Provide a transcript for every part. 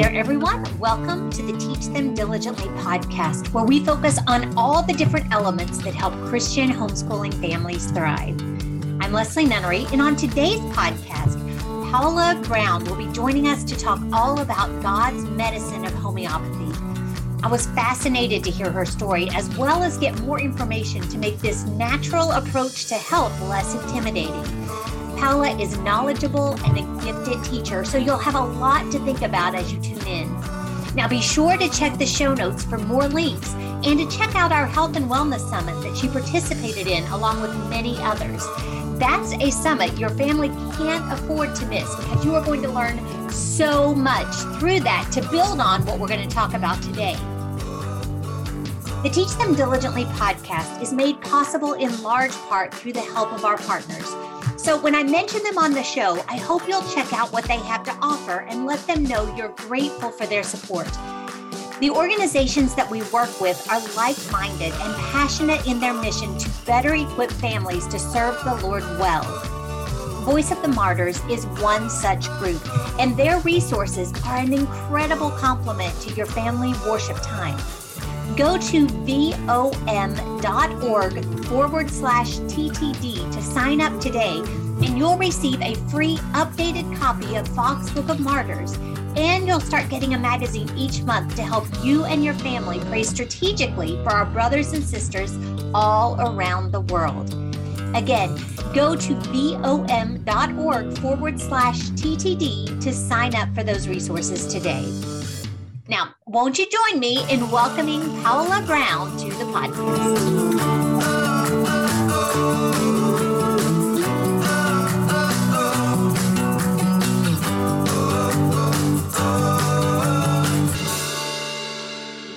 there, everyone. Welcome to the Teach Them Diligently podcast, where we focus on all the different elements that help Christian homeschooling families thrive. I'm Leslie Nunnery, and on today's podcast, Paola Brown will be joining us to talk all about God's medicine of homeopathy. I was fascinated to hear her story as well as get more information to make this natural approach to health less intimidating. Paola is knowledgeable and a gifted teacher, so you'll have a lot to think about as you tune in. Now, be sure to check the show notes for more links and to check out our Health and Wellness Summit that she participated in, along with many others. That's a summit your family can't afford to miss because you are going to learn so much through that to build on what we're going to talk about today. The Teach Them Diligently podcast is made possible in large part through the help of our partners. So when I mention them on the show, I hope you'll check out what they have to offer and let them know you're grateful for their support. The organizations that we work with are like minded and passionate in their mission to better equip families to serve the Lord well. Voice of the Martyrs is one such group, and their resources are an incredible complement to your family worship time. Go to vom.org forward slash TTD to sign up today, and you'll receive a free updated copy of Fox Book of Martyrs. And you'll start getting a magazine each month to help you and your family pray strategically for our brothers and sisters all around the world. Again, go to vom.org forward slash TTD to sign up for those resources today. Now, won't you join me in welcoming Paola Brown to the podcast?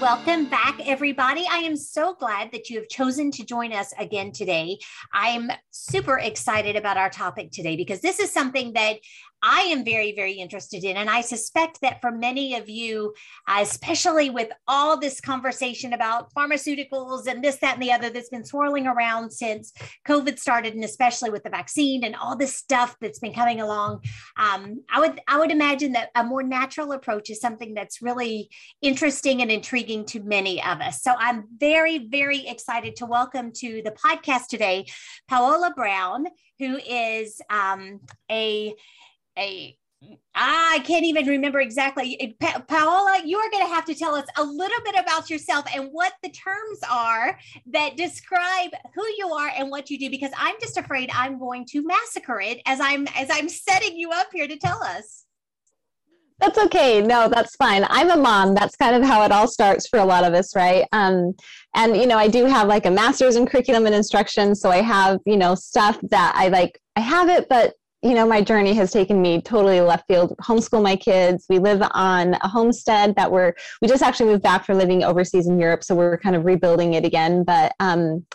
Welcome back, everybody. I am so glad that you have chosen to join us again today. I'm super excited about our topic today because this is something that I am very, very interested in. And I suspect that for many of you, uh, especially with all this conversation about pharmaceuticals and this, that, and the other that's been swirling around since COVID started, and especially with the vaccine and all this stuff that's been coming along, um, I would I would imagine that a more natural approach is something that's really interesting and intriguing to many of us. So I'm very, very excited to welcome to the podcast today Paola Brown, who is um, a a I can't even remember exactly. Pa- Paola, you are going to have to tell us a little bit about yourself and what the terms are that describe who you are and what you do because I'm just afraid I'm going to massacre it as I'm as I'm setting you up here to tell us. That's okay. No, that's fine. I'm a mom. That's kind of how it all starts for a lot of us, right? Um, and you know, I do have like a master's in curriculum and instruction, so I have you know stuff that I like. I have it, but you know, my journey has taken me totally left field. Homeschool my kids. We live on a homestead that we're, we just actually moved back for living overseas in Europe. So we're kind of rebuilding it again. But, um,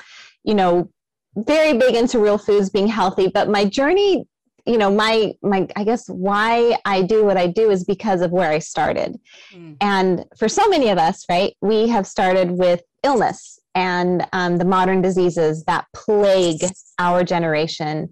you know, very big into real foods, being healthy. But my journey, you know, my, my, I guess why I do what I do is because of where I started. Mm. And for so many of us, right, we have started with illness and um, the modern diseases that plague our generation.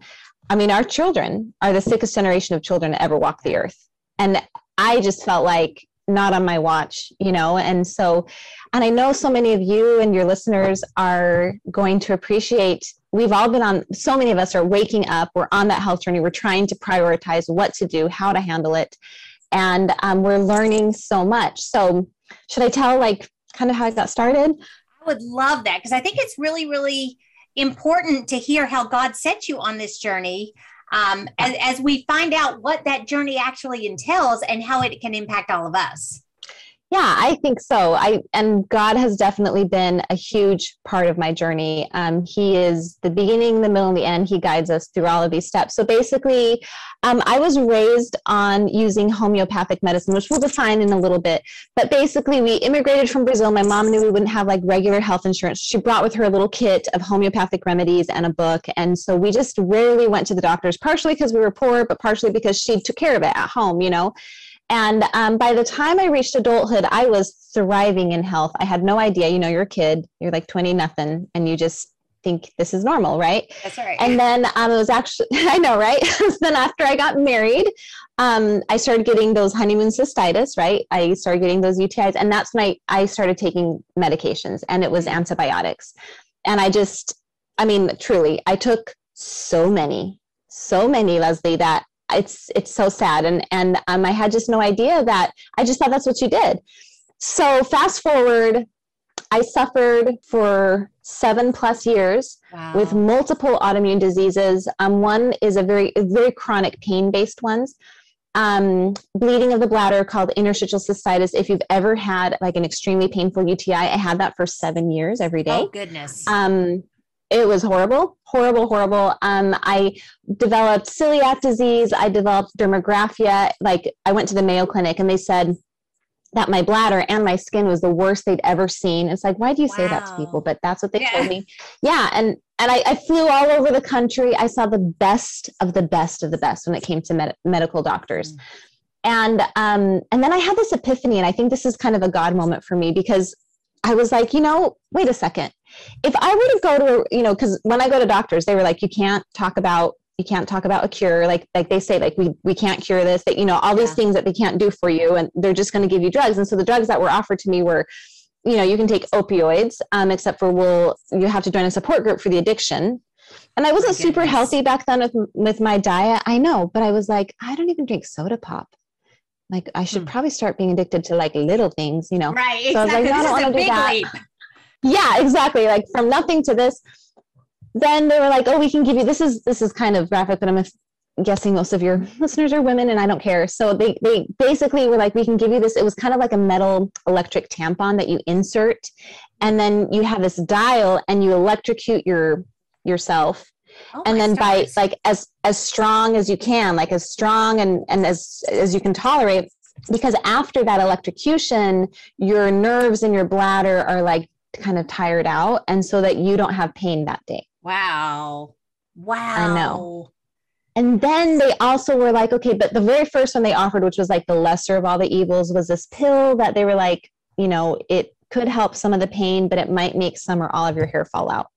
I mean, our children are the sickest generation of children to ever walk the earth. And I just felt like not on my watch, you know? And so, and I know so many of you and your listeners are going to appreciate. We've all been on, so many of us are waking up. We're on that health journey. We're trying to prioritize what to do, how to handle it. And um, we're learning so much. So, should I tell like kind of how I got started? I would love that because I think it's really, really important to hear how God set you on this journey um, as, as we find out what that journey actually entails and how it can impact all of us. Yeah, I think so. I and God has definitely been a huge part of my journey. Um, he is the beginning, the middle, and the end. He guides us through all of these steps. So basically, um, I was raised on using homeopathic medicine, which we'll define in a little bit. But basically, we immigrated from Brazil. My mom knew we wouldn't have like regular health insurance. She brought with her a little kit of homeopathic remedies and a book, and so we just rarely went to the doctors. Partially because we were poor, but partially because she took care of it at home. You know. And um, by the time I reached adulthood, I was thriving in health. I had no idea. You know, you're a kid, you're like 20 nothing, and you just think this is normal, right? That's right. And then um, it was actually, I know, right? then after I got married, um, I started getting those honeymoon cystitis, right? I started getting those UTIs, and that's when I, I started taking medications, and it was antibiotics. And I just, I mean, truly, I took so many, so many, Leslie, that it's it's so sad. And and um, I had just no idea that I just thought that's what you did. So fast forward, I suffered for seven plus years wow. with multiple autoimmune diseases. Um, one is a very very chronic pain based ones um, bleeding of the bladder called interstitial cystitis. If you've ever had like an extremely painful UTI, I had that for seven years every day. Oh goodness. Um, it was horrible, horrible, horrible. Um, I developed celiac disease. I developed dermographia. Like I went to the Mayo Clinic and they said that my bladder and my skin was the worst they'd ever seen. It's like, why do you wow. say that to people? But that's what they yeah. told me. Yeah. And and I, I, flew all over the country. I saw the best of the best of the best when it came to med- medical doctors. Mm. And um, and then I had this epiphany, and I think this is kind of a God moment for me because I was like, you know, wait a second. If I were to go to, you know, because when I go to doctors, they were like, you can't talk about you can't talk about a cure like like they say like we we can't cure this that you know all these yeah. things that they can't do for you and they're just going to give you drugs and so the drugs that were offered to me were you know you can take opioids um, except for well you have to join a support group for the addiction and i wasn't super healthy back then with with my diet i know but i was like i don't even drink soda pop like i should hmm. probably start being addicted to like little things you know right so exactly. i was like no, i don't want to do that leap. Yeah exactly like from nothing to this then they were like, "Oh, we can give you this is this is kind of graphic, but I'm guessing most of your listeners are women, and I don't care." So they they basically were like, "We can give you this." It was kind of like a metal electric tampon that you insert, and then you have this dial, and you electrocute your yourself. Oh and then stars. by like as as strong as you can like as strong and and as as you can tolerate because after that electrocution your nerves in your bladder are like kind of tired out and so that you don't have pain that day Wow. Wow. I know. And then they also were like, okay, but the very first one they offered, which was like the lesser of all the evils, was this pill that they were like, you know, it could help some of the pain, but it might make some or all of your hair fall out.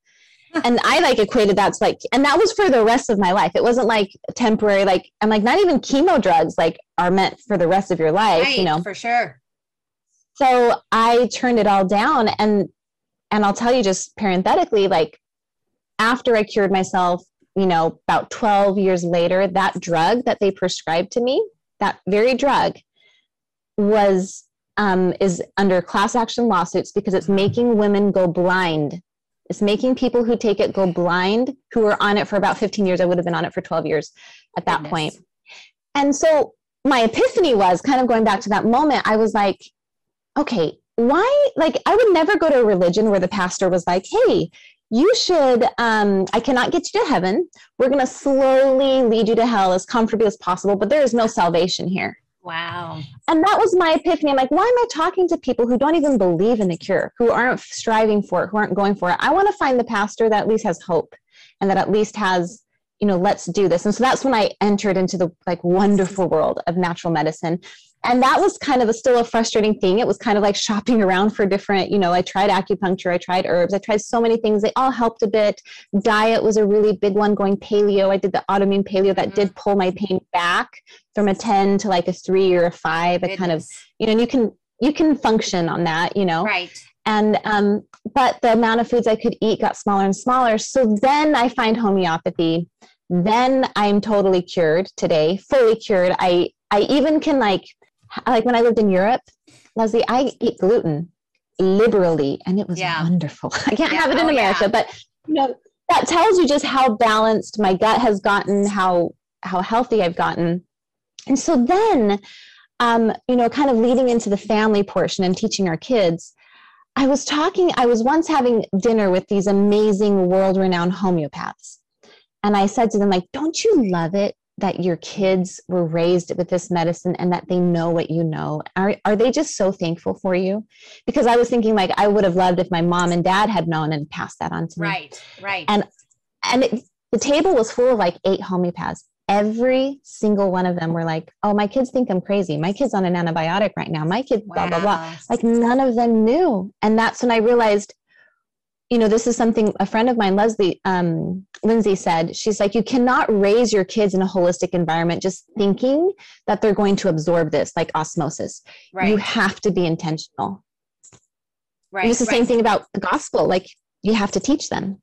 and I like equated that to like, and that was for the rest of my life. It wasn't like temporary, like, I'm like, not even chemo drugs like are meant for the rest of your life, right, you know? For sure. So I turned it all down and, and I'll tell you just parenthetically, like after I cured myself, you know, about 12 years later, that drug that they prescribed to me, that very drug, was um, is under class action lawsuits because it's making women go blind. It's making people who take it go blind who were on it for about 15 years. I would have been on it for 12 years at that Goodness. point. And so my epiphany was kind of going back to that moment. I was like, okay, why? Like, I would never go to a religion where the pastor was like, hey, you should um, i cannot get you to heaven. We're going to slowly lead you to hell as comfortably as possible but there is no salvation here. Wow. And that was my epiphany. I'm like why am i talking to people who don't even believe in the cure who aren't striving for it who aren't going for it? I want to find the pastor that at least has hope and that at least has you know let's do this. And so that's when i entered into the like wonderful world of natural medicine and that was kind of a, still a frustrating thing. It was kind of like shopping around for different you know i tried acupuncture i tried herbs i tried so many things. They all helped a bit. Diet was a really big one going paleo. I did the autoimmune paleo that mm-hmm. did pull my pain back from a 10 to like a 3 or a 5 it kind of you know you can you can function on that you know. Right. And um but the amount of foods i could eat got smaller and smaller. So then i find homeopathy. Then i'm totally cured today fully cured. I i even can like like when I lived in Europe, Leslie, I eat gluten liberally and it was yeah. wonderful. I can't yeah. have it in oh, America, yeah. but you know, that tells you just how balanced my gut has gotten, how how healthy I've gotten. And so then um, you know, kind of leading into the family portion and teaching our kids, I was talking, I was once having dinner with these amazing world renowned homeopaths. And I said to them, like, don't you love it that your kids were raised with this medicine and that they know what you know? Are, are they just so thankful for you? Because i was thinking like i would have loved if my mom and dad had known and passed that on to me. Right right. And and it, the table was full of like eight homeopaths. Every single one of them were like oh my kids think i'm crazy. My kid's on an antibiotic right now. My kid wow. blah blah. Blah like none of them knew. And that's when i realized you know, this is something a friend of mine, Leslie, um, Lindsay said, she's like, you cannot raise your kids in a holistic environment just thinking that they're going to absorb this like osmosis. Right. You have to be intentional. Right. And it's the right. same thing about the gospel. Like you have to teach them.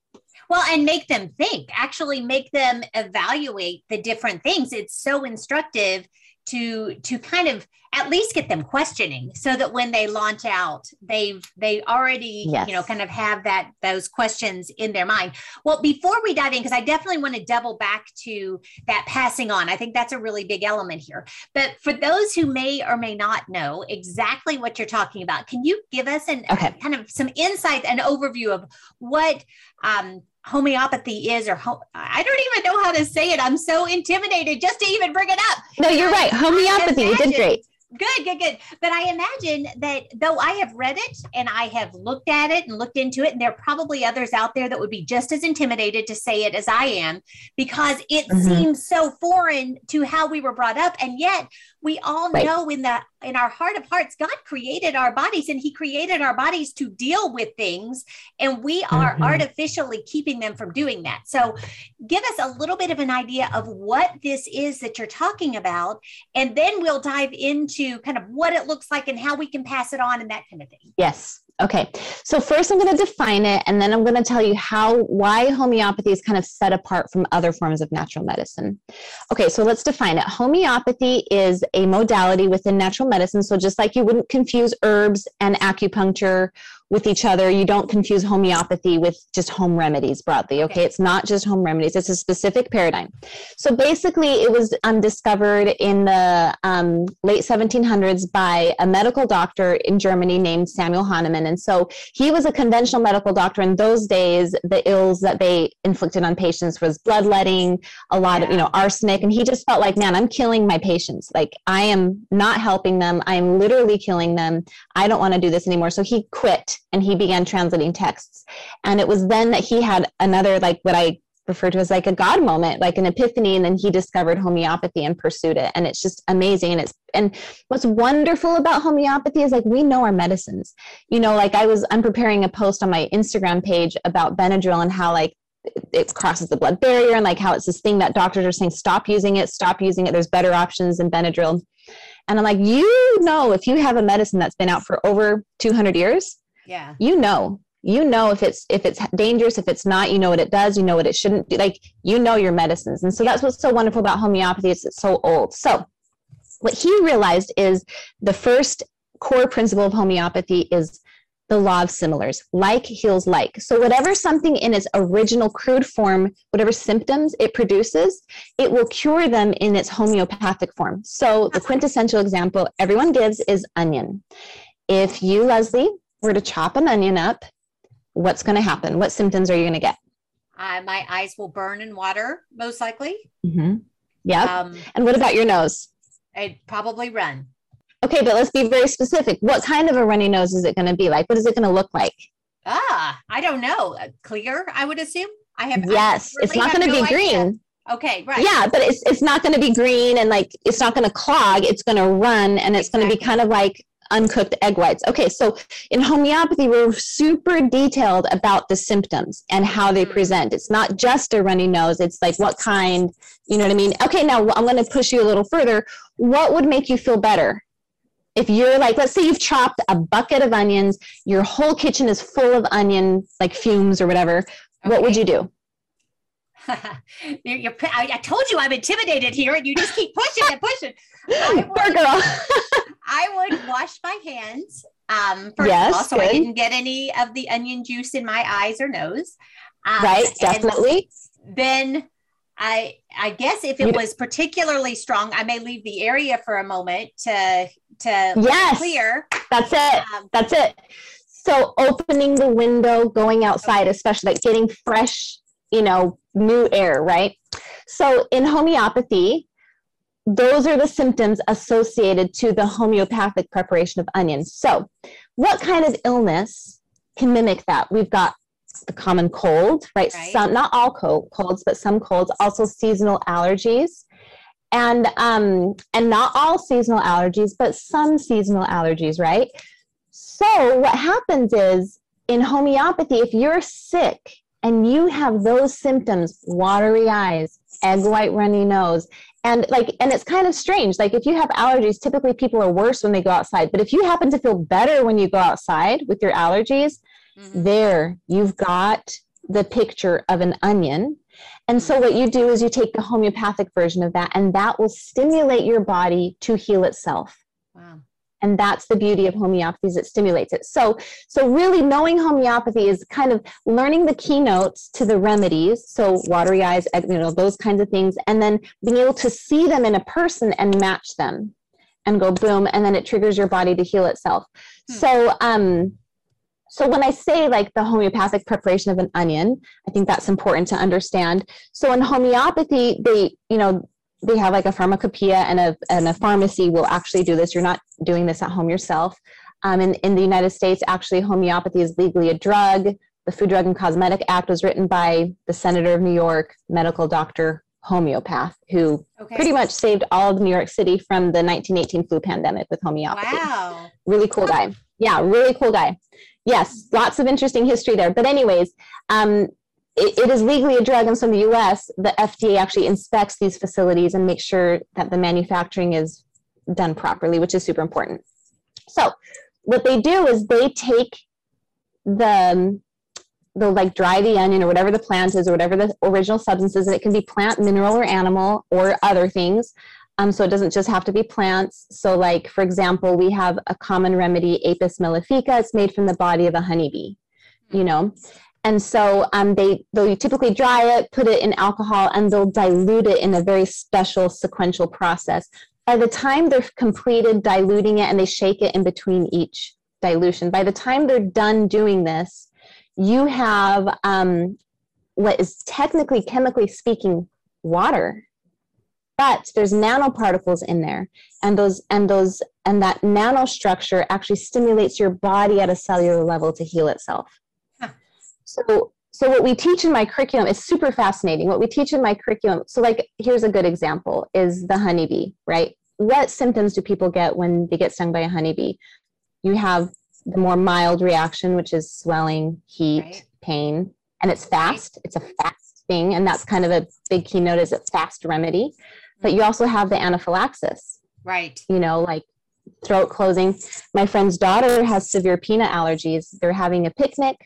Well, and make them think, actually make them evaluate the different things. It's so instructive to to kind of at least get them questioning so that when they launch out they've they already yes. you know kind of have that those questions in their mind well before we dive in because i definitely want to double back to that passing on i think that's a really big element here but for those who may or may not know exactly what you're talking about can you give us an okay. kind of some insight and overview of what um, homeopathy is or I don't even know how to say it. I'm so intimidated just to even bring it up. No, you're right. Homeopathy. You did great. Good, good, good. But I imagine that though I have read it and I have looked at it and looked into it, and there are probably others out there that would be just as intimidated to say it as I am because it mm-hmm. seems so foreign to how we were brought up. And yet we all right. know in the in our heart of hearts, God created our bodies and He created our bodies to deal with things, and we are mm-hmm. artificially keeping them from doing that. So, give us a little bit of an idea of what this is that you're talking about, and then we'll dive into kind of what it looks like and how we can pass it on and that kind of thing. Yes. Okay, so first I'm going to define it, and then I'm going to tell you how why homeopathy is kind of set apart from other forms of natural medicine. Okay, so let's define it. Homeopathy is a modality within natural medicine. So just like you wouldn't confuse herbs and acupuncture with each other. You don't confuse homeopathy with just home remedies broadly. Okay. It's not just home remedies, it's a specific paradigm. So basically, it was um, discovered in the um, late 1700s by a medical doctor in Germany named Samuel Hahnemann. And so he was a conventional medical doctor. In those days, the ills that they inflicted on patients was bloodletting, a lot yeah. of, you know, arsenic. And he just felt like, man, I'm killing my patients. Like I am not helping them. I'm literally killing them. I don't want to do this anymore. So he quit and he began translating texts. And it was then that he had another, like what I refer to as like a God moment, like an epiphany. And then he discovered homeopathy and pursued it. And it's just amazing. And it's, and what's wonderful about homeopathy is like we know our medicines. You know, like I was, I'm preparing a post on my Instagram page about Benadryl and how like it crosses the blood barrier and like how it's this thing that doctors are saying stop using it stop using it there's better options than benadryl and i'm like you know if you have a medicine that's been out for over 200 years yeah. You know. You know if it's if it's dangerous. If it's not you know what it does. You know what it shouldn't do. Like you know your medicines. And so that's what's so wonderful about homeopathy. Is it's so old. So what he realized is the first core principle of homeopathy is the law of similars. Like heals like. So whatever something in its original crude form whatever symptoms it produces it will cure them in its homeopathic form. So the quintessential example everyone gives is onion. If you leslie were to chop an onion up, what's going to happen? What symptoms are you going to get? Uh, my eyes will burn and water, most likely. Mm-hmm. Yeah. Um, and what about your nose? I'd probably run. Okay, but let's be very specific. What kind of a runny nose is it going to be like? What is it going to look like? Ah, I don't know. Uh, clear, I would assume. I have. Yes, I really it's not going to no be idea. green. Okay, right. Yeah, but it's it's not going to be green and like it's not going to clog. It's going to run and it's exactly. going to be kind of like uncooked egg whites. Okay, so in homeopathy, we're super detailed about the symptoms and how they mm-hmm. present. It's not just a runny nose, it's like what kind, you know what I mean? Okay, now I'm going to push you a little further. What would make you feel better? If you're like, let's say you've chopped a bucket of onions, your whole kitchen is full of onion, like fumes or whatever, okay. what would you do? you're, you're, I, I, told you I'm intimidated here, and you just keep pushing and pushing. I would, girl. I would wash my hands um, first yes, of all, so good. I didn't get any of the onion juice in my eyes or nose. Um, right, definitely. Then I I guess if it was particularly strong, I may leave the area for a moment to to yes, clear. That's it. Um, That's it. So opening the window, going outside, especially like getting fresh, you know, new air, right? So in homeopathy, those are the symptoms associated to the homeopathic preparation of onions. So, what kind of illness can mimic that? We've got the common cold, right? right. Some, not all cold, colds, but some colds. Also, seasonal allergies, and um, and not all seasonal allergies, but some seasonal allergies, right? So, what happens is in homeopathy, if you're sick and you have those symptoms, watery eyes, egg white runny nose, and like and it's kind of strange. Like if you have allergies typically people are worse when they go outside. But if you happen to feel better when you go outside with your allergies mm-hmm. there you've got the picture of an onion. And so what you do is you take the homeopathic version of that and that will stimulate your body to heal itself. Wow and that's the beauty of homeopathy is it stimulates it. So so really knowing homeopathy is kind of learning the keynotes to the remedies so watery eyes you know those kinds of things and then being able to see them in a person and match them and go boom and then it triggers your body to heal itself. Hmm. so um so when i say like the homeopathic preparation of an onion i think that's important to understand. So in homeopathy they you know they have like a pharmacopoeia and a, and a pharmacy will actually do this. You're not doing this at home yourself. Um, in, in the United States, actually, homeopathy is legally a drug. The Food, Drug, and Cosmetic Act was written by the Senator of New York, medical doctor, homeopath, who okay. pretty much saved all of New York City from the 1918 flu pandemic with homeopathy. Wow. Really cool guy. Yeah, really cool guy. Yes, lots of interesting history there. But, anyways, um, it, it is legally a drug, and so in the US, the FDA actually inspects these facilities and makes sure that the manufacturing is done properly, which is super important. So, what they do is they take the they'll like dry the onion or whatever the plant is or whatever the original substance is. And it can be plant, mineral, or animal or other things. Um, so it doesn't just have to be plants. So, like for example, we have a common remedy, Apis mellifica. It's made from the body of a honeybee. You know, and so um, they they'll typically dry it, put it in alcohol, and they'll dilute it in a very special sequential process. By the time they're completed diluting it and they shake it in between each dilution, by the time they're done doing this, you have um, what is technically, chemically speaking, water. But there's nanoparticles in there, and those and those and that nanostructure actually stimulates your body at a cellular level to heal itself. So, so what we teach in my curriculum is super fascinating. What we teach in my curriculum, so like here's a good example is the honeybee, right? What symptoms do people get when they get stung by a honeybee? You have the more mild reaction, which is swelling, heat, right. pain, and it's fast. It's a fast thing, and that's kind of a big keynote is a fast remedy. But you mm-hmm. also have the anaphylaxis. Right. You know, like throat closing. My friend's daughter has severe peanut allergies. They're having a picnic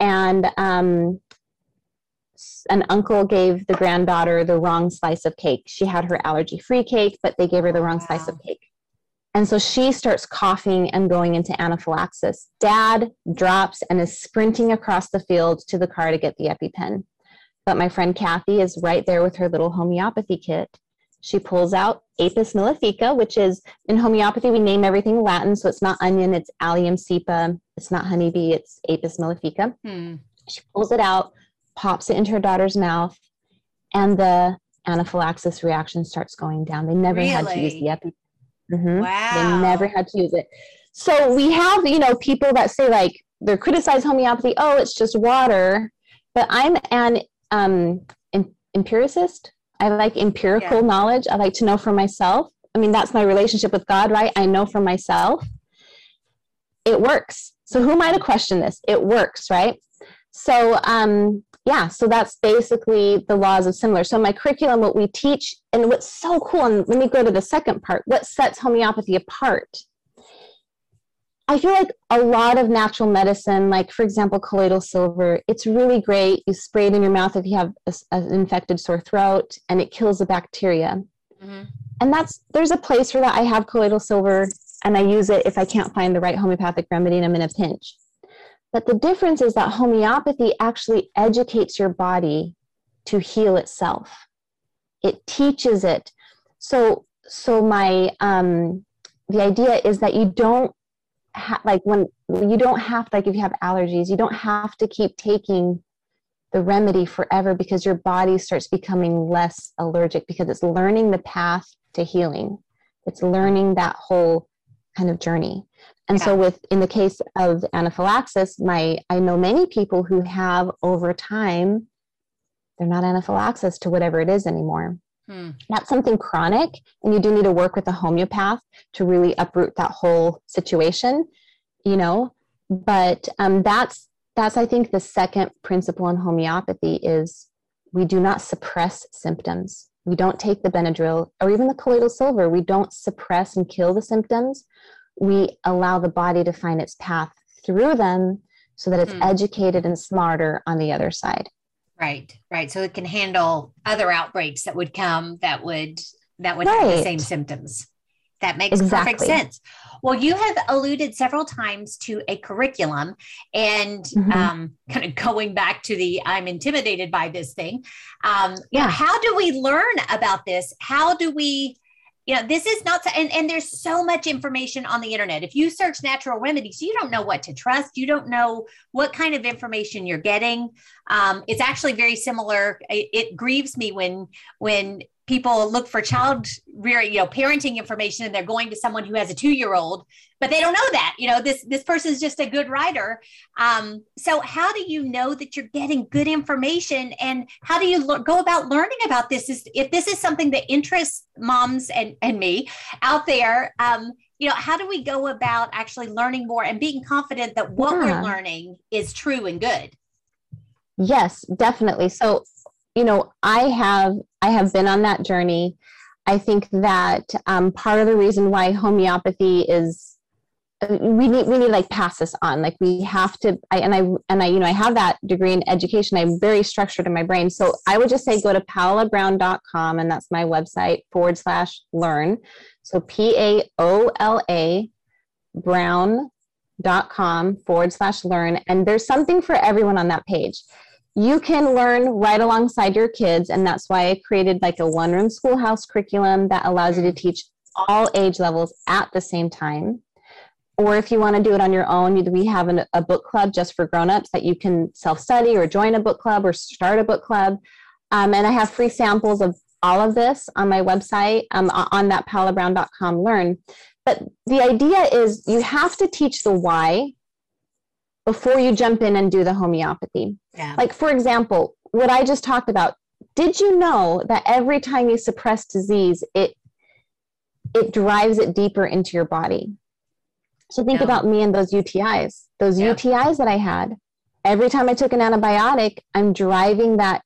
and um, an uncle gave the granddaughter the wrong slice of cake. She had her allergy free cake, but they gave her the wrong wow. slice of cake. And so she starts coughing and going into anaphylaxis. Dad drops and is sprinting across the field to the car to get the EpiPen. But my friend Kathy is right there with her little homeopathy kit. She pulls out Apis mellifica, which is in homeopathy, we name everything Latin. So it's not onion, it's Allium cepa. It's not honeybee, it's Apis mellifica. Hmm. She pulls it out, pops it into her daughter's mouth, and the anaphylaxis reaction starts going down. They never really? had to use the epi. Mm-hmm. Wow. They never had to use it. So we have, you know, people that say like they're criticize homeopathy. Oh, it's just water. But I'm an um, empiricist. I like empirical yeah. knowledge. I like to know for myself. I mean, that's my relationship with God, right? I know for myself. It works. So who am I to question this? It works, right? So um, yeah, so that's basically the laws of similar. So my curriculum, what we teach, and what's so cool, and let me go to the second part. What sets homeopathy apart I feel like a lot of natural medicine, like for example, colloidal silver, it's really great. You spray it in your mouth if you have a, an infected sore throat, and it kills the bacteria. Mm-hmm. And that's there's a place for that. I have colloidal silver, and I use it if I can't find the right homeopathic remedy and I'm in a pinch. But the difference is that homeopathy actually educates your body to heal itself. It teaches it. So, so my um, the idea is that you don't ha- like when you don't have like if you have allergies you don't have to keep taking the remedy forever because your body starts becoming less allergic because it's learning the path to healing. It's learning that whole kind of journey. And yeah. so with in the case of anaphylaxis my i know many people who have over time they're not anaphylaxis to whatever it is anymore Hmm. That's something chronic, and you do need to work with a homeopath to really uproot that whole situation, you know. but um, that's that's I think the second principle in homeopathy is we do not suppress symptoms. We don't take the Benadryl or even the colloidal silver. We don't suppress and kill the symptoms. We allow the body to find its path through them so that it's mm. educated and smarter on the other side. Right, right. So it can handle other outbreaks that would come that would that would right. have the same symptoms. That makes exactly. perfect sense. Well, you have alluded several times to a curriculum and mm-hmm. um, kind of going back to the I'm intimidated by this thing. Um, yeah. how do we learn about this? How do we you know this is not and, and there's so much information on the internet. If you search natural remedies you don't know what to trust. You don't know what kind of information you're getting. Um, it's actually very similar. It, it grieves me when when people look for child rear you know parenting information and they're going to someone who has a two year old but they don't know that you know this this person's just a good writer um, so how do you know that you're getting good information and how do you go about learning about this? Is if this is something that interests moms and and me out there um, you know how do we go about actually learning more and being confident that what yeah. we're learning is true and good? Yes definitely. So you know i have i have been on that journey. I think that um, part of the reason why homeopathy is we need we need like pass this on. Like we have to I, and i and i you know i have that degree in education. I'm very structured in my brain. So i would just say go to paolabrown.com and that's my website forward slash learn. So p-a-o-l-a brown.com forward slash learn. And there's something for everyone on that page you can learn right alongside your kids and that's why i created like a one room schoolhouse curriculum that allows you to teach all age levels at the same time. Or if you want to do it on your own we have an, a book club just for grown-ups that you can self-study or join a book club or start a book club. Um, and i have free samples of all of this on my website um, on that paolabrown.com learn. But the idea is you have to teach the why before you jump in and do the homeopathy. Yeah. Like, for example, what I just talked about, did you know that every time you suppress disease, it it drives it deeper into your body? So think yeah. about me and those UTIs. Those yeah. UTIs that I had, every time I took an antibiotic, I'm driving that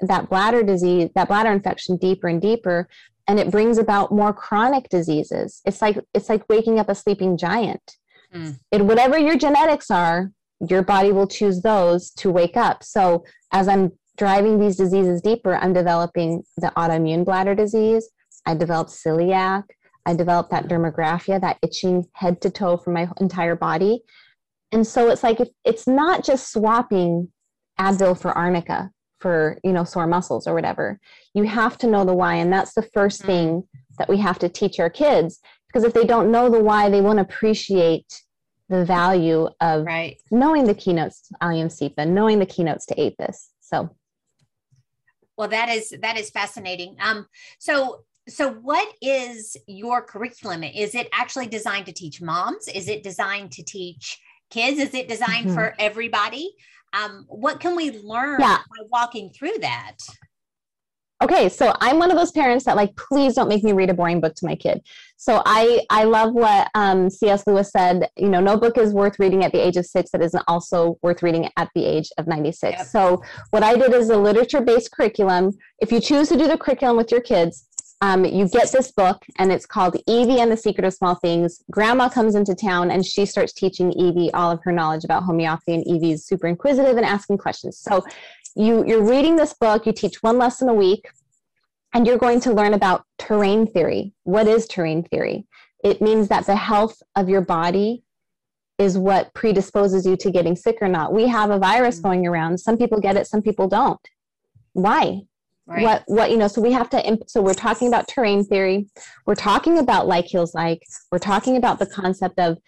that bladder disease, that bladder infection deeper and deeper, and it brings about more chronic diseases. It's like it's like waking up a sleeping giant. Mm. And whatever your genetics are, your body will choose those to wake up. So as I'm driving these diseases deeper, I'm developing the autoimmune bladder disease. I developed celiac. I developed that dermatographia, that itching head to toe from my entire body. And so it's like if it's not just swapping Advil for arnica for you know sore muscles or whatever. You have to know the why, and that's the first mm. thing that we have to teach our kids because if they don't know the why, they won't appreciate the value of right. knowing the keynotes to Allium Cepa, knowing the keynotes to APIS. So, well, that is that is fascinating. Um, so so what is your curriculum? Is it actually designed to teach moms? Is it designed to teach kids? Is it designed mm-hmm. for everybody? Um, what can we learn yeah. by walking through that? Okay so i'm one of those parents that like please don't make me read a boring book to my kid. So i i love what um, cs lewis said you know no book is worth reading at the age of six that isn't also worth reading at the age of 96 yep. so what i did is a literature based curriculum. If you choose to do the curriculum with your kids um, you get this book and it's called evie and the secret of small things. Grandma comes into town and she starts teaching evie all of her knowledge about homeopathy and evie's super inquisitive and asking questions. So you you're reading this book you teach one lesson a week and you're going to learn about terrain theory. What is terrain theory? It means that the health of your body is what predisposes you to getting sick or not. We have a virus mm-hmm. going around. Some people get it some people don't. Why right. what what you know so we have to so we're talking about terrain theory we're talking about like heals like we're talking about the concept of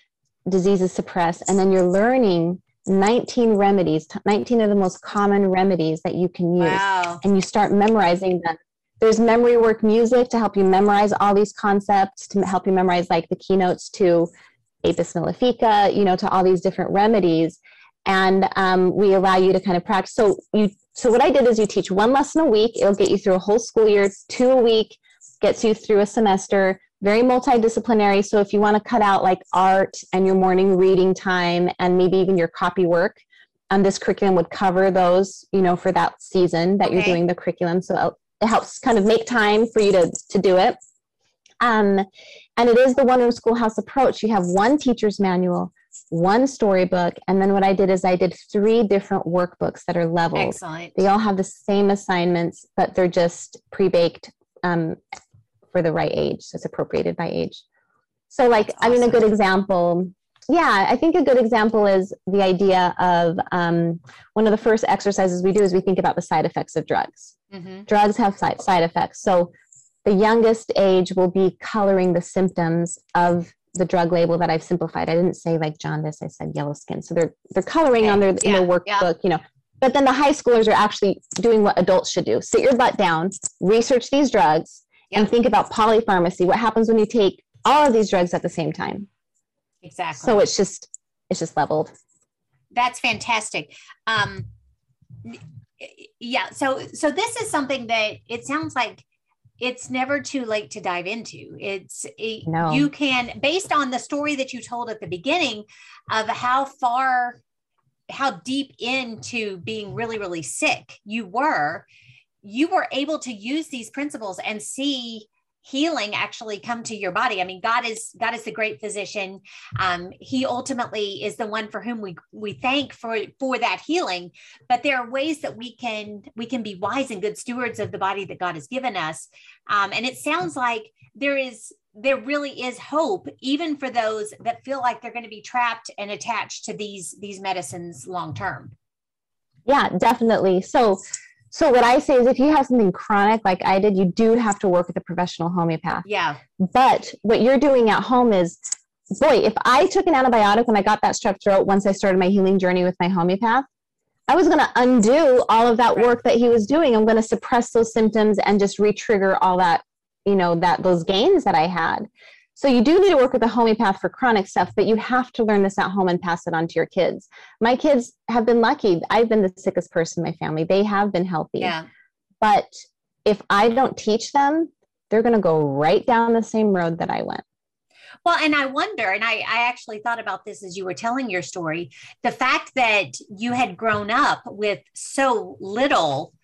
diseases suppressed and then you're learning 19 remedies, 19 of the most common remedies that you can use. Wow. And you start memorizing them. There's memory work music to help you memorize all these concepts, to help you memorize like the keynotes to Apis mellifica, you know, to all these different remedies. And um, we allow you to kind of practice. So you, so what I did is you teach one lesson a week. It'll get you through a whole school year, two a week, gets you through a semester, very multidisciplinary. So if you want to cut out like art and your morning reading time and maybe even your copy work, um, this curriculum would cover those, you know, for that season that okay. you're doing the curriculum. So it helps kind of make time for you to, to do it. Um, and it is the one room schoolhouse approach. You have one teacher's manual, one storybook, and then what I did is I did three different workbooks that are leveled. Excellent. They all have the same assignments, but they're just pre-baked um, for the right age. So it's appropriated by age. So, like. I mean, a good example. Yeah, I think a good example is the idea of um, one of the first exercises we do is we think about the side effects of drugs. Mm-hmm. Drugs have side, side effects. So the youngest age will be coloring the symptoms of the drug label that I've simplified. I didn't say like jaundice, I said yellow skin. So they're they're coloring okay. on their yeah. in their workbook, yeah. you know. But then the high schoolers are actually doing what adults should do. Sit your butt down, research these drugs, and think about polypharmacy. What happens when you take all of these drugs at the same time? Exactly. So it's just it's just leveled. That's fantastic. Um yeah, so so this is something that it sounds like it's never too late to dive into. It's it, no. you can based on the story that you told at the beginning of how far how deep into being really really sick you were you were able to use these principles and see healing actually come to your body. I mean god is god is the great physician. Um, he ultimately is the one for whom we we thank for for that healing. But there are ways that we can we can be wise and good stewards of the body that god has given us. Um, and it sounds like there is there really is hope even for those that feel like they're going to be trapped and attached to these these medicines long term. Yeah definitely. So so what I say is if you have something chronic like I did, you do have to work with a professional homeopath. Yeah. But what you're doing at home is boy, if I took an antibiotic when I got that strep throat once I started my healing journey with my homeopath, I was going to undo all of that work that he was doing. I'm going to suppress those symptoms and just re-trigger all that, you know, that those gains that I had. So you do need to work with a homeopath for chronic stuff, but you have to learn this at home and pass it on to your kids. My kids have been lucky. I've been the sickest person in my family. They have been healthy. Yeah. But if I don't teach them, they're going to go right down the same road that I went. Well, and I wonder, and I, I actually thought about this as you were telling your story the fact that you had grown up with so little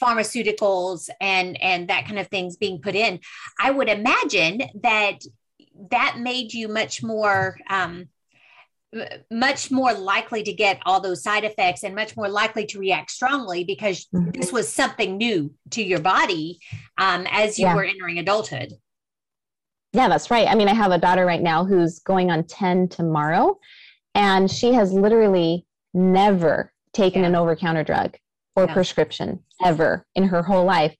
pharmaceuticals and and that kind of things being put in i would imagine that that made you much more um, much more likely to get all those side effects and much more likely to react strongly because mm-hmm. this was something new to your body um, as you yeah. were entering adulthood yeah that's right i mean i have a daughter right now who's going on 10 tomorrow and she has literally never taken yeah. an over-counter drug or yeah. prescription ever in her whole life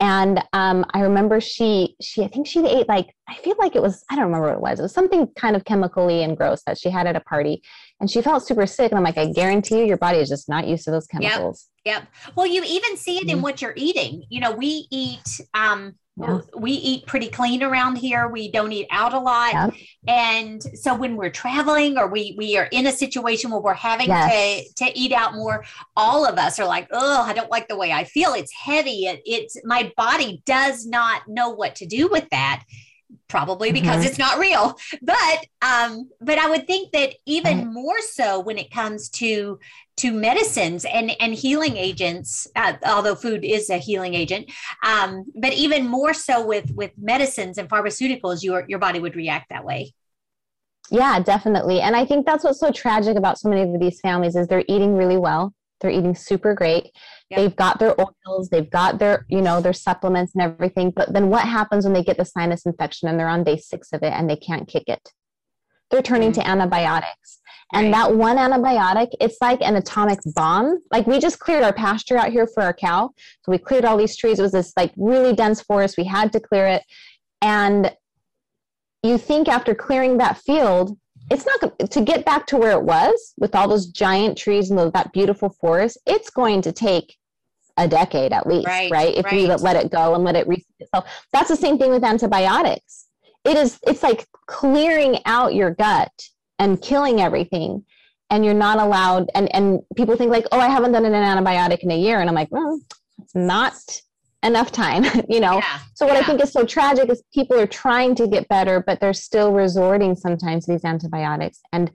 and um, i remember she she i think she ate like i feel like it was i don't remember what it was it was something kind of chemically and gross that she had at a party and she felt super sick and i'm like i guarantee you your body is just not used to those chemicals yep, yep. well you even see it mm-hmm. in what you're eating you know we eat um, yeah. we eat pretty clean around here we don't eat out a lot yeah. and so when we're traveling or we we are in a situation where we're having yes. to to eat out more all of us are like oh i don't like the way i feel it's heavy it, it's my body does not know what to do with that probably because mm-hmm. it's not real but um but i would think that even mm-hmm. more so when it comes to to medicines and and healing agents uh, although food is a healing agent um but even more so with with medicines and pharmaceuticals your your body would react that way yeah definitely and i think that's what's so tragic about so many of these families is they're eating really well they're eating super great Yep. They've got their oils, they've got their, you know, their supplements and everything. But then what happens when they get the sinus infection and they're on day six of it and they can't kick it? They're turning mm-hmm. to antibiotics. And right. that one antibiotic, it's like an atomic bomb. Like we just cleared our pasture out here for our cow. So we cleared all these trees. It was this like really dense forest. We had to clear it. And you think after clearing that field, it's not to get back to where it was with all those giant trees and that beautiful forest. It's going to take a decade at least, right? right? If right. we let it go and let it reset itself. That's the same thing with antibiotics. It is. It's like clearing out your gut and killing everything, and you're not allowed. And and people think like, oh, I haven't done an antibiotic in a year, and I'm like, well, it's not enough time, you know. Yeah. So what yeah. I think is so tragic is people are trying to get better, but they're still resorting sometimes to these antibiotics. And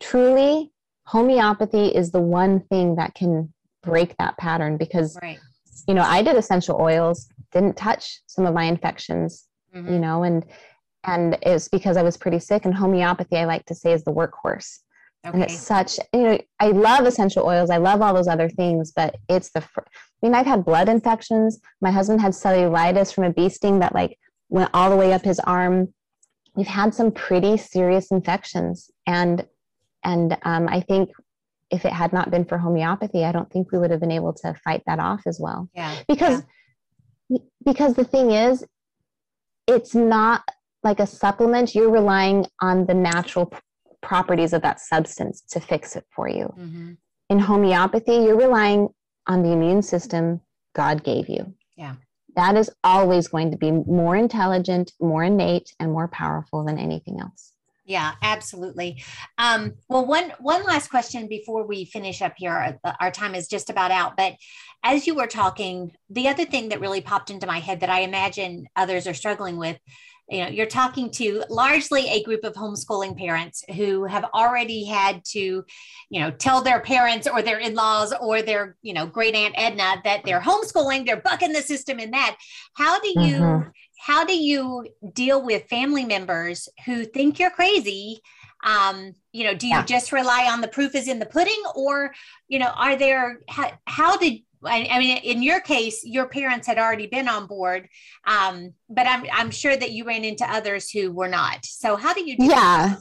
truly, homeopathy is the one thing that can break that pattern because right. you know, I did essential oils, didn't touch some of my infections, mm-hmm. you know, and and it's because I was pretty sick and homeopathy I like to say is the workhorse. Okay. And it's such, you know, I love essential oils. I love all those other things, but it's the, fr- I mean, I've had blood infections. My husband had cellulitis from a bee sting that like went all the way up his arm. We've had some pretty serious infections. And, and um, I think if it had not been for homeopathy, I don't think we would have been able to fight that off as well. Yeah. Because, yeah. because the thing is, it's not like a supplement. You're relying on the natural properties of that substance to fix it for you. Mm-hmm. In homeopathy, you're relying on the immune system God gave you. Yeah. That is always going to be more intelligent, more innate, and more powerful than anything else. Yeah, absolutely. Um, well, one one last question before we finish up here. Our, our time is just about out. But as you were talking, the other thing that really popped into my head that I imagine others are struggling with you know you're talking to largely a group of homeschooling parents who have already had to you know tell their parents or their in-laws or their you know great aunt edna that they're homeschooling they're bucking the system in that how do you mm-hmm. how do you deal with family members who think you're crazy um, you know do you yeah. just rely on the proof is in the pudding or you know are there how, how did I, I, mean, in your case, your parents had already been on board, um, but I'm I'm sure that you ran into others who were not. So how do you? Do yeah, that?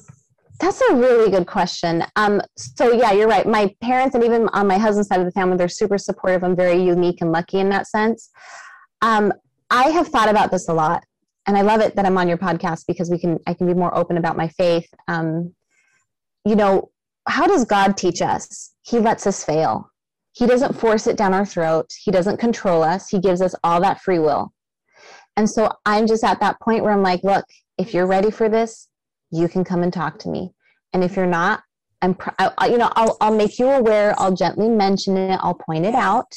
that's a really good question. Um, so yeah, you're right. My parents and even on my husband's side of the family, they're super supportive. I'm very unique and lucky in that sense. Um, I have thought about this a lot, and I love it that I'm on your podcast because we can I can be more open about my faith. Um, you know, how does God teach us? He lets us fail he doesn't force it down our throat. He doesn't control us. He gives us all that free will. And so I'm just at that point where I'm like, look, if you're ready for this, you can come and talk to me. And if you're not, I'm, I, you know, I'll, I'll make you aware. I'll gently mention it. I'll point it out,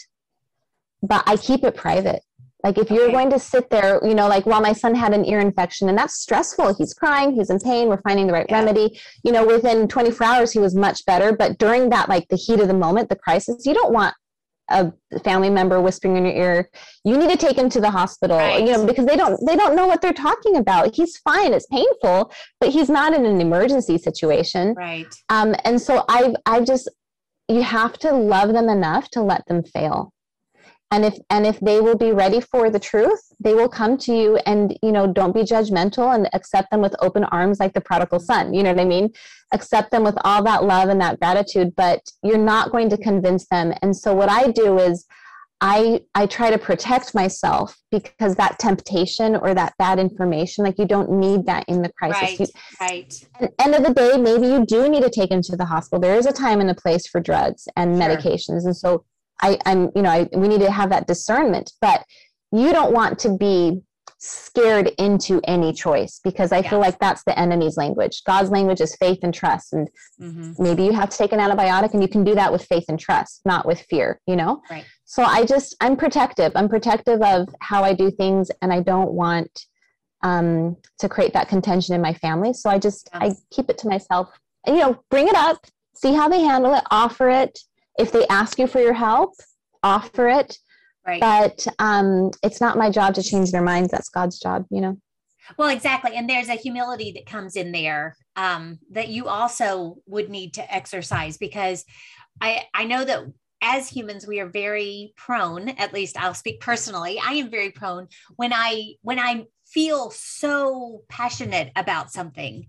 but I keep it private. Like if you're okay. going to sit there, you know, like while my son had an ear infection and that's stressful, he's crying, he's in pain, we're finding the right yeah. remedy. You know, within 24 hours he was much better, but during that like the heat of the moment, the crisis, you don't want a family member whispering in your ear, you need to take him to the hospital, right. you know, because they don't they don't know what they're talking about. He's fine, it's painful, but he's not in an emergency situation. Right. Um and so I I just you have to love them enough to let them fail and if and if they will be ready for the truth they will come to you and you know don't be judgmental and accept them with open arms like the prodigal son. You know what i mean? Accept them with all that love and that gratitude but you're not going to convince them. And so what i do is i i try to protect myself because that temptation or that bad information like you don't need that in the crisis. Right, you, right. the end of the day maybe you do need to take them to the hospital. There is a time and a place for drugs and sure. medications. And so I, I'm, you know, I, we need to have that discernment, but you don't want to be scared into any choice because I feel like that's the enemy's language. God's language is faith and trust. And mm-hmm. maybe you have to take an antibiotic and you can do that with faith and trust, not with fear, you know? Right. So I just, I'm protective. I'm protective of how I do things and I don't want um, to create that contention in my family. So I just, yes. I keep it to myself, and, you know, bring it up, see how they handle it, offer it, if they ask you for your help, offer it. Right. But um, it's not my job to change their minds. That's God's job, you know? Well, exactly. And there's a humility that comes in there um, that you also would need to exercise because I, I know that as humans we are very prone at least i'll speak personally i am very prone when i when i feel so passionate about something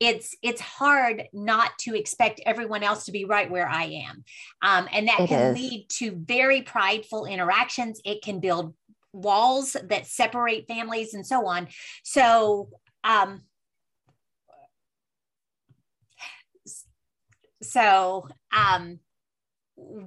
it's it's hard not to expect everyone else to be right where i am. Um, and that it can is. lead to very prideful interactions. It can build walls that separate families and so on. So um, so um,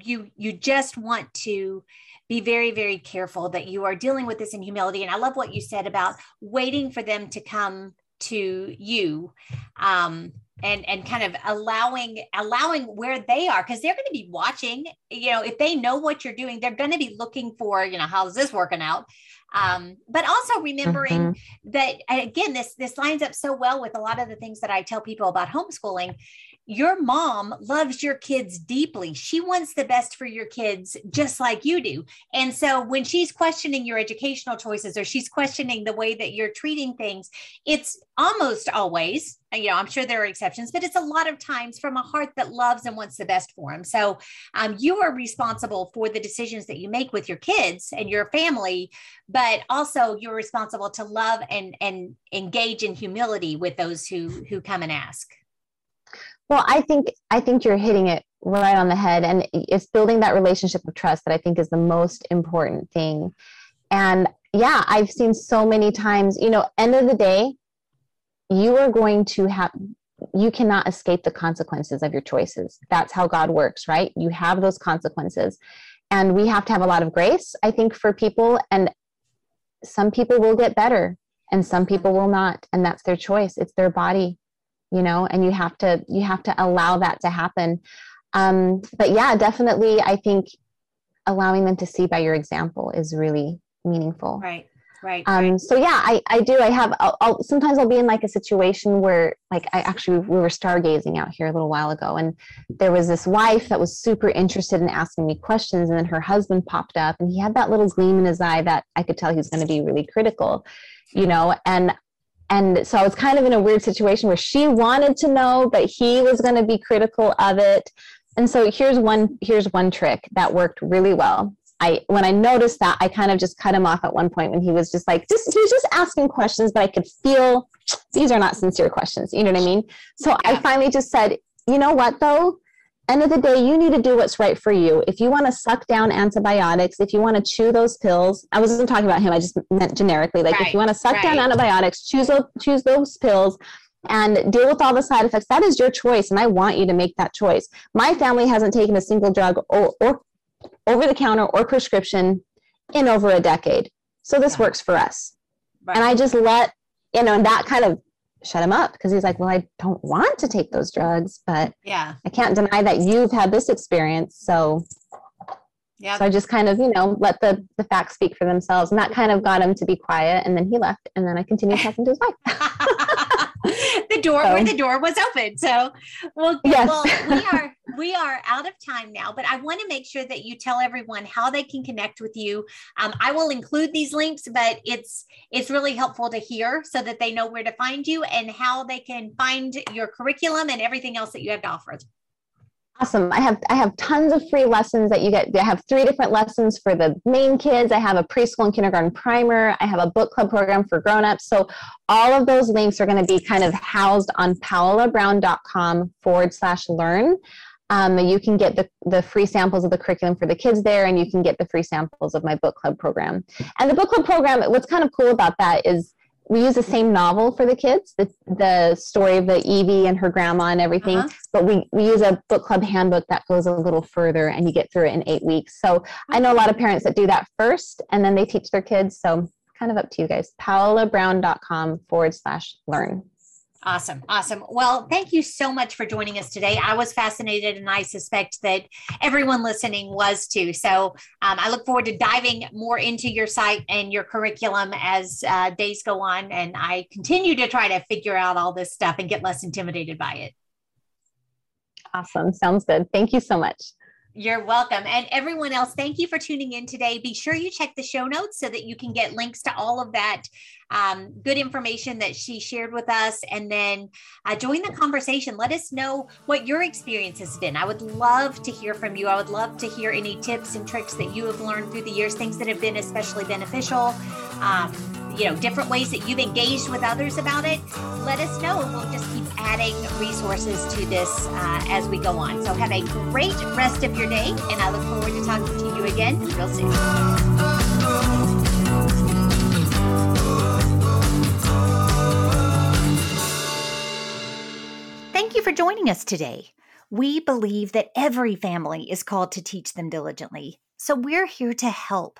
you you just want to be very very careful that you are dealing with this in humility. And i love what you said about waiting for them to come to you um, and and kind of allowing allowing where they are because they're going to be watching. You know if they know what you're doing they're going to be looking for you know how's this working out? Um, but also remembering mm-hmm. that again this this lines up so well with a lot of the things that i tell people about homeschooling your mom loves your kids deeply. She wants the best for your kids just like you do. And so when she's questioning your educational choices or she's questioning the way that you're treating things, it's almost always, you know, I'm sure there are exceptions, but it's a lot of times from a heart that loves and wants the best for them. So um, you are responsible for the decisions that you make with your kids and your family, but also you're responsible to love and and engage in humility with those who who come and ask. Well, I think I think you're hitting it right on the head and it's building that relationship of trust that I think is the most important thing. And yeah, I've seen so many times, you know, end of the day, you are going to have you cannot escape the consequences of your choices. That's how God works, right? You have those consequences. And we have to have a lot of grace, I think, for people. And some people will get better and some people will not. And that's their choice. It's their body you know and you have to you have to allow that to happen. Um, but yeah definitely i think allowing them to see by your example is really meaningful. Right right, um, right. so yeah i i do i have I'll, I'll, sometimes i'll be in like a situation where like i actually we were stargazing out here a little while ago and there was this wife that was super interested in asking me questions and then her husband popped up and he had that little gleam in his eye that i could tell he was going to be really critical you know? And and so I was kind of in a weird situation where she wanted to know, but he was going to be critical of it. And so here's one here's one trick that worked really well. I when I noticed that, I kind of just cut him off at one point when he was just like, just he was just asking questions, but I could feel these are not sincere questions. You know what I mean? So yeah. I finally just said, you know what though? End of the day, you need to do what's right for you. If you want to suck down antibiotics, if you want to chew those pills, I wasn't talking about him. I just meant generically. Like right, if you want to suck right. down antibiotics, choose those, choose those pills and deal with all the side effects. That is your choice, and I want you to make that choice. My family hasn't taken a single drug or, or over the counter or prescription in over a decade, so this yeah. works for us. Right. And I just let you know, and that kind of shut him up because he's like, well, I don't want to take those drugs, but yeah, I can't deny that you've had this experience. So yeah. So I just kind of, you know, let the the facts speak for themselves. And that kind of got him to be quiet. And then he left. And then I continued talking to his wife. the door so. where the door was open. So well, yes. well we are we are out of time now, but I want to make sure that you tell everyone how they can connect with you. Um, I will include these links, but it's it's really helpful to hear so that they know where to find you and how they can find your curriculum and everything else that you have to offer. Awesome. I have I have tons of free lessons that you get. I have three different lessons for the main kids. I have a preschool and kindergarten primer. I have a book club program for grown-ups. So all of those links are going to be kind of housed on paolabrown.com forward slash learn. Um, you can get the, the free samples of the curriculum for the kids there, and you can get the free samples of my book club program. And the book club program, what's kind of cool about that is we use the same novel for the kids, the, the story of the Evie and her grandma and everything, uh-huh. but we, we use a book club handbook that goes a little further and you get through it in eight weeks. So I know a lot of parents that do that first and then they teach their kids. So kind of up to you guys. PaolaBrown.com forward slash learn. Awesome. Awesome. Well, thank you so much for joining us today. I was fascinated, and I suspect that everyone listening was too. So um, I look forward to diving more into your site and your curriculum as uh, days go on. And I continue to try to figure out all this stuff and get less intimidated by it. Awesome. Sounds good. Thank you so much. You're welcome. And everyone else, thank you for tuning in today. Be sure you check the show notes so that you can get links to all of that um, good information that she shared with us. And then uh, join the conversation. Let us know what your experience has been. I would love to hear from you. I would love to hear any tips and tricks that you have learned through the years, things that have been especially beneficial. Um, you know, different ways that you've engaged with others about it, let us know and we'll just keep adding resources to this uh, as we go on. So have a great rest of your day, and I look forward to talking to you again real soon. Thank you for joining us today. We believe that every family is called to teach them diligently. So we're here to help.